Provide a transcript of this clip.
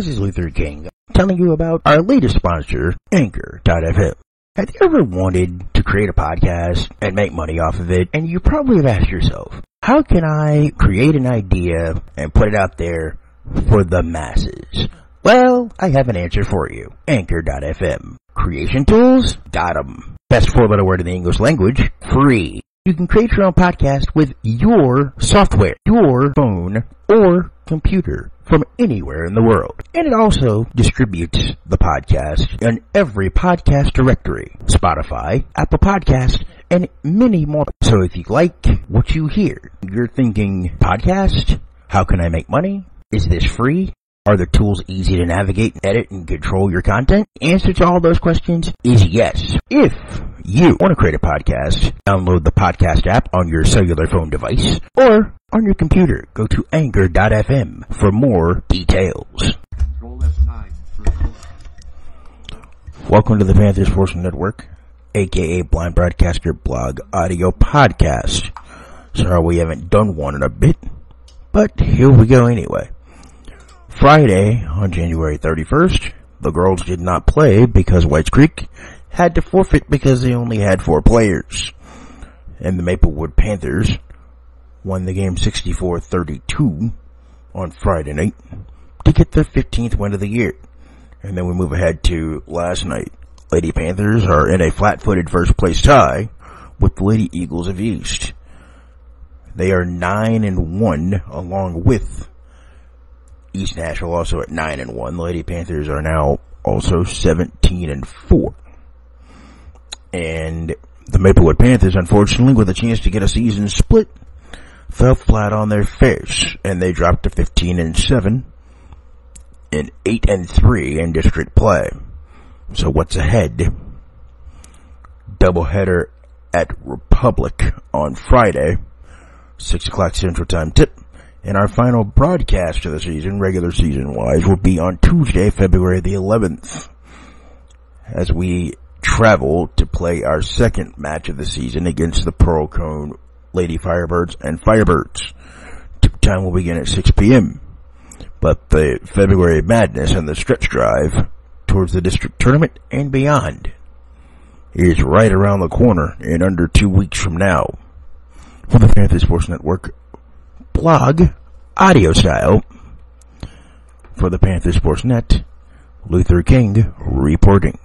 This is Luther King telling you about our latest sponsor, Anchor.fm. Have you ever wanted to create a podcast and make money off of it? And you probably have asked yourself, how can I create an idea and put it out there for the masses? Well, I have an answer for you. Anchor.fm. Creation tools? Got 'em. Best four letter word in the English language. Free. You can create your own podcast with your software, your phone, or computer from anywhere in the world. And it also distributes the podcast in every podcast directory. Spotify, Apple Podcast, and many more. So if you like what you hear, you're thinking, podcast? How can I make money? Is this free? Are the tools easy to navigate, edit, and control your content? Answer to all those questions is yes. If you want to create a podcast, download the podcast app on your cellular phone device or on your computer. Go to anchor.fm for more details. Welcome to the Panthers Sports Network, aka Blind Broadcaster Blog Audio Podcast. Sorry we haven't done one in a bit, but here we go anyway. Friday, on January 31st, the girls did not play because Whites Creek had to forfeit because they only had four players. And the Maplewood Panthers won the game 64-32 on Friday night to get their 15th win of the year. And then we move ahead to last night. Lady Panthers are in a flat-footed first place tie with the Lady Eagles of East. They are 9 and 1 along with East Nashville also at 9 and 1. The Lady Panthers are now also 17 and 4. And the Maplewood Panthers, unfortunately, with a chance to get a season split, fell flat on their face and they dropped to 15 and 7 and 8 and 3 in district play. So what's ahead? Doubleheader at Republic on Friday, 6 o'clock Central Time tip. And our final broadcast of the season, regular season wise, will be on Tuesday, February the 11th. As we travel to play our second match of the season against the Pearl-Cohn Lady Firebirds and Firebirds. Tip time will begin at 6 p.m. But the February madness and the stretch drive towards the district tournament and beyond is right around the corner in under two weeks from now. For the Panthers Sports Network, blog, audio style. For the Panther Sports Net, Luther King reporting.